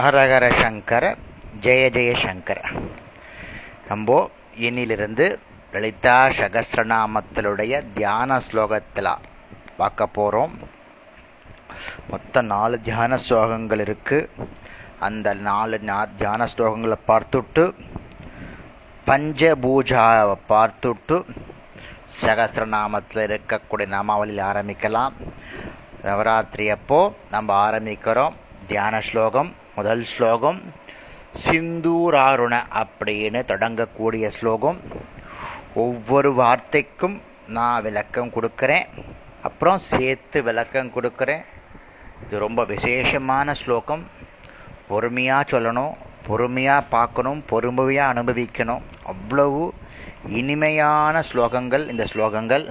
ஹரஹர சங்கர ஜெய ஜெய சங்கர. நம்ம இன்னிலிருந்து லலிதா சகசிரநாமத்திலுடைய தியான ஸ்லோகத்தில் பார்க்க போகிறோம் மொத்தம் நாலு தியான ஸ்லோகங்கள் இருக்குது அந்த நாலு தியான ஸ்லோகங்களை பார்த்துட்டு பஞ்சபூஜாவை பார்த்துட்டு சகசிரநாமத்தில் இருக்கக்கூடிய நாமாவளியில் ஆரம்பிக்கலாம். நவராத்திரி அப்போ நம்ம ஆரம்பிக்கிறோம் தியான ஸ்லோகம். முதல் ஸ்லோகம் சிந்தூராருண அப்படின்னு தொடங்கக்கூடிய ஸ்லோகம். ஒவ்வொரு வார்த்தைக்கும் நான் விளக்கம் கொடுக்குறேன். அப்புறம் சேர்த்து விளக்கம் கொடுக்குறேன். இது ரொம்ப விசேஷமான ஸ்லோகம். பொறுமையாக சொல்லணும் பொறுமையாக பார்க்கணும் பொறுமையாக அனுபவிக்கணும். அவ்வளவு இனிமையான ஸ்லோகங்கள் இந்த ஸ்லோகங்கள்.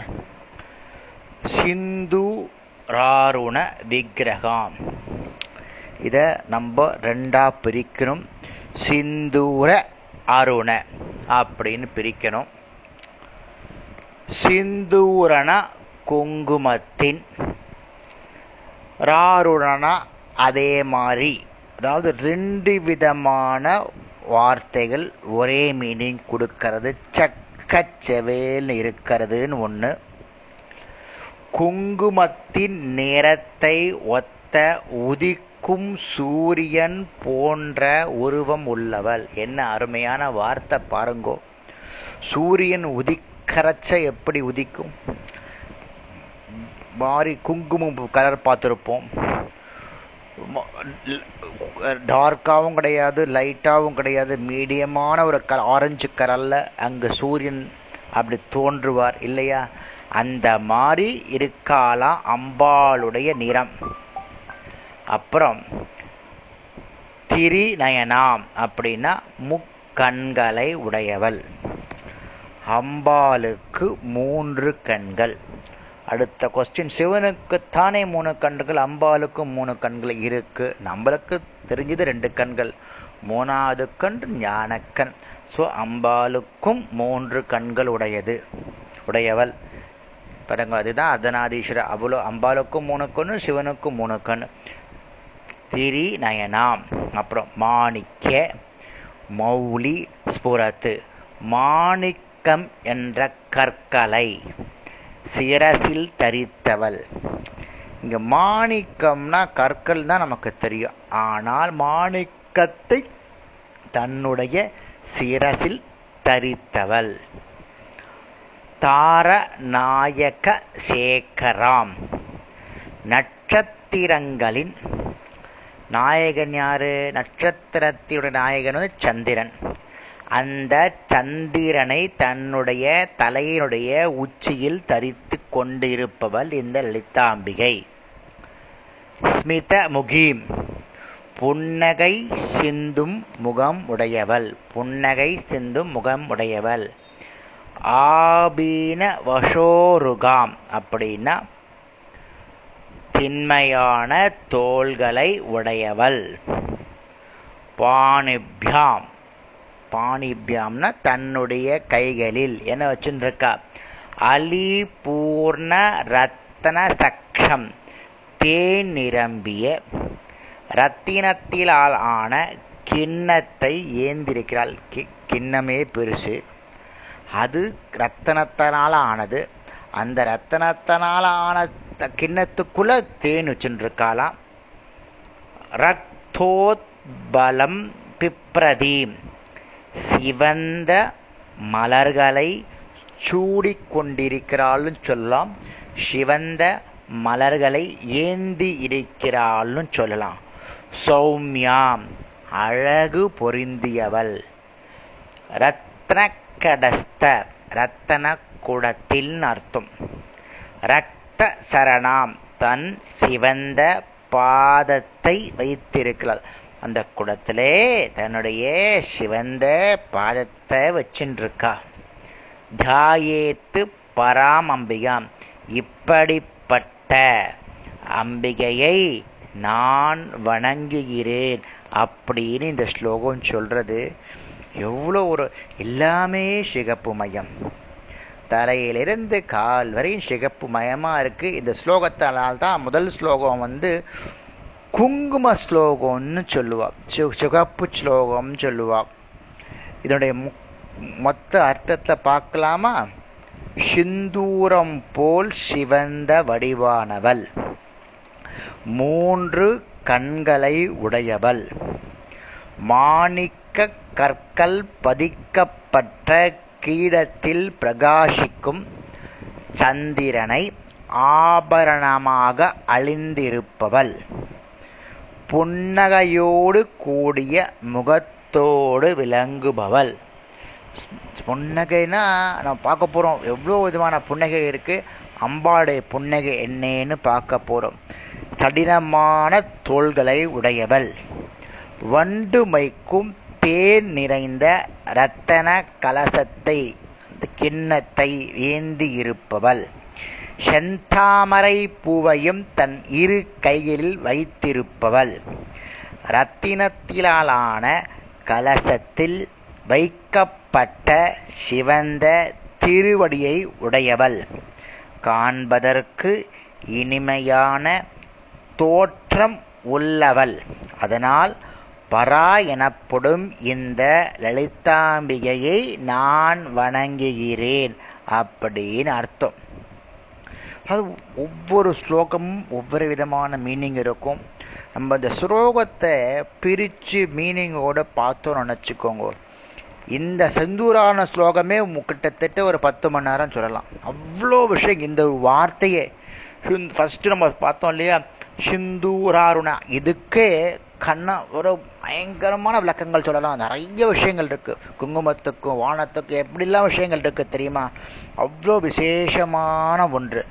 சிந்து ராருண விக்கிரகாம் இதை நம்ம ரெண்டா பிரிக்கணும். சிந்தூர அருண அப்படின்னு பிரிக்கணும். சிந்தூரண குங்குமத்தின். ராருணனா அதே மாதிரி. அதாவது ரெண்டு விதமான வார்த்தைகள் ஒரே மீனிங் கொடுக்கறது. சக்கச்செவேல்னு இருக்கிறதுன்னு ஒன்று குங்குமத்தின் நிறத்தை ஒத்த உதிக்கும் சூரியன் போன்ற உருவம் உள்ளவள். என்ன அருமையான வார்த்தை பாருங்கோ. சூரியன் உதிக்கரைச்ச எப்படி உதிக்கும்? மாறி குங்குமம் கலர் பார்த்துருப்போம். டார்க்காகவும் கிடையாது லைட்டாகவும் கிடையாது. மீடியமான ஒரு கலர் ஆரஞ்சு கலரில் அங்கே சூரியன் அப்படி தோன்றுவார் இல்லையா? அந்த மாதிரி இருக்காலாம் அம்பாளுடைய நிறம். அப்புறம் திரிநயனாம் அப்படின்னா முக்கண்களை உடையவள். அம்பாளுக்கு மூன்று கண்கள். அடுத்த கொஸ்டின் சிவனுக்குத்தானே மூணு கண்கள் அம்பாளுக்கும் மூணு கண்கள் இருக்கு. நம்மளுக்கு தெரிஞ்சது ரெண்டு கண்கள். மூணாவது கண் ஞானக்கண். ஸோ அம்பாளுக்கும் மூன்று கண்கள் உடையது உடையவள். பாருங்க அதுதான் அதனாதீஸ்வர அவ்வளோ அம்பாளுக்கும் மூணு கண்ணு சிவனுக்கும் மூணு கண் திரிநயனாம் அப்புறம் மாணிக்க மௌலி ஸ்புரத்து. மாணிக்கம் என்ற கற்களை சிரசில் தரித்தவள். இங்க மாணிக்கம்னா கற்கள் தான் நமக்கு தெரியும். ஆனால் மாணிக்கத்தை தன்னுடைய சிரசில் தரித்தவள். தாரநாயக சேகராம். நட்சத்திரங்களின் நாயகன் யாரு? நட்சத்திரத்தினுடைய நாயகன் வந்து சந்திரன். அந்த சந்திரனை தன்னுடைய தலையினுடைய உச்சியில் தரித்து கொண்டிருப்பவள் இந்த லலிதாம்பிகை. ஸ்மித முகீம். புன்னகை சிந்தும் முகம் உடையவள். புன்னகை சிந்தும் முகம் உடையவள். ஆபீன வசோருகாம் அப்படின்னா திண்மையான தோள்களை உடையவள். பாணிபியாம். பாணிபியாம்னா தன்னுடைய கைகளில். என்ன வச்சுருக்கா? அலிபூர்ண ரத்தன சக்ஷம். தேன் நிரம்பிய ரத்தினத்திலால் ஆன கிண்ணத்தை ஏந்திருக்கிறாள். கிண்ணமே பெருசு. அது ரத்தனத்தினால ஆனது. அந்த ரத்தனத்தினால ஆன கிண்ணத்துக்குள்ள தேன் வச்சுருக்காளாம் ரக்தோத்பலம் பிப்ரதீம். சிவந்த மலர்களை சூடிக்கொண்டிருக்கிறாள்னு சொல்லலாம். சிவந்த மலர்களை ஏந்தி இருக்கிறாள்னு சொல்லலாம். சௌமியாம் அழகு பொருந்தியவள். ரத்ன கடஸ்த ரத்தன குடத்தில் அர்த்தம் சரணாம். தன் சிவந்த பாதத்தை வைத்திருக்கிறாள். அந்த குடத்திலே தன்னுடைய சிவந்த பாதத்தை வச்சுருக்கா தியாயேத்து பராம் அம்பிகாம். இப்படிப்பட்ட அம்பிகையை நான் வணங்குகிறேன் அப்படின்னு இந்த ஸ்லோகம் சொல்றது. எவ்வளோ ஒரு எல்லாமே சிகப்பு மயம். தலையிலிருந்து கால் வரையும் சிகப்பு மயமாக இருக்குது இந்த ஸ்லோகத்தினால் தான் முதல் ஸ்லோகம் வந்து குங்கும ஸ்லோகம்னு சொல்லுவாள் சு- சிகப்பு ஸ்லோகம் சொல்லுவாள் இதனுடைய மு- மொத்த அர்த்தத்தை பார்க்கலாமா? சிந்தூரம் போல் சிவந்த வடிவானவள். மூன்று கண்களை உடையவள். மாணிக்க கற்கள் பதிக்கப்பட்ட கிரீடத்தில் பிரகாசிக்கும் சந்திரனை ஆபரணமாக அழிந்திருப்பவள். புன்னகையோடு கூடிய முகத்தோடு விளங்குபவள். புன்னகைனா நம்ம பார்க்க போறோம் எவ்வளோ விதமான புன்னகை இருக்கு. அம்பாளுடைய புன்னகை என்னன்னு பார்க்க போறோம். கடினமான தோள்களை உடையவள். வண்டுமைக்கும் தேன் நிறைந்த ரத்தன கலசத்தை கிண்ணத்தை ஏந்தி இருப்பவள். செந்தாமரை பூவையும் தன் இரு கைகளில் வைத்திருப்பவள். இரத்தினத்திலான கலசத்தில் வைக்கப்பட்ட சிவந்த திருவடியை உடையவள். காண்பதற்கு இனிமையான தோற்றம் உள்ளவள். அதனால் பரா எனப்படும் இந்த லலிதாம்பிகையை நான் வணங்குகிறேன் அப்படின்னு அர்த்தம். அது ஒவ்வொரு ஸ்லோகமும் ஒவ்வொரு விதமான மீனிங் இருக்கும். நம்ம இந்த ஸ்லோகத்தை பிரித்து மீனிங்கோட பார்த்தோம்னு நினச்சிக்கோங்க. இந்த செந்தூரான ஸ்லோகமே கிட்டத்தட்ட ஒரு பத்து மணி நேரம் சொல்லலாம். அவ்வளோ விஷயம் இந்த வார்த்தையே. ஃபஸ்ட்டு நம்ம பார்த்தோம் இல்லையா? சிந்தூராருணா. இதுக்கே கண்ணா ஒரு பயங்கரமான விளக்கங்கள் சொல்லலாம். நிறைய விஷயங்கள் இருக்கு. குங்குமத்துக்கும் வானத்துக்கும் எப்படிலாம் விஷயங்கள் இருக்கு தெரியுமா? அவ்வளோ விசேஷமான ஒன்று.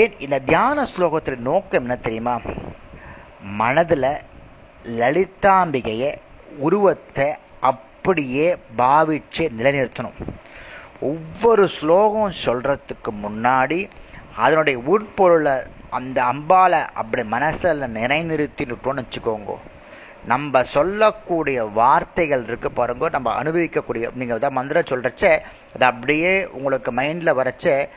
ஏன் இந்த தியான ஸ்லோகத்தின் நோக்கம் என்ன தெரியுமா? மனதில் லலிதாம்பிகையை உருவத்தை அப்படியே பாவிச்சு நிலைநிறுத்தணும். ஒவ்வொரு ஸ்லோகம் சொல்கிறதுக்கு முன்னாடி அதனுடைய உட்பொருளை அந்த அம்பால அப்படி மனசில் நிலைநிறுத்திட்டோம்னு வச்சுக்கோங்க. நம்ம சொல்லக்கூடிய வார்த்தைகள் இருக்கு பாருங்க நம்ம அனுபவிக்கக்கூடிய நீங்கள் தான் மந்திரம் சொல்றச்ச அது அப்படியே உங்களுக்கு மைண்டில் வரச்ச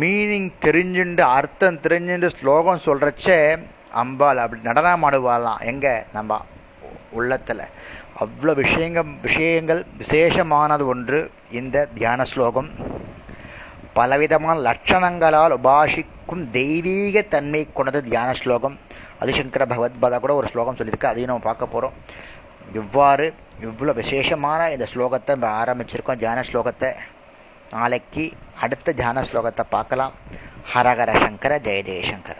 மீனிங் தெரிஞ்சுண்டு அர்த்தம் தெரிஞ்சுண்டு ஸ்லோகம் சொல்கிறச்சே அம்பாள் அப்படி நடனம் எங்கே? நம்ம உள்ளத்தில். அவ்வளோ விஷயங்கள் விஷயங்கள் விசேஷமானது ஒன்று. இந்த தியான ஸ்லோகம். பலவிதமான லட்சணங்களால் உபாஷிக்கும் தெய்வீக தன்மை கொண்டது தியான ஸ்லோகம். அதிசங்கர பகவத்பாதா கூட ஒரு ஸ்லோகம் சொல்லியிருக்கு அதையும் நம்ம பார்க்க போகிறோம் இவ்வாறு இவ்வளோ விசேஷமான இந்த ஸ்லோகத்தை நம்ம ஆரம்பிச்சிருக்கோம் தியான ஸ்லோகத்தை. நாளைக்கு அடுத்த தியான ஸ்லோகத்தை பார்க்கலாம். ஹரஹர சங்கர ஜெய ஜெயசங்கர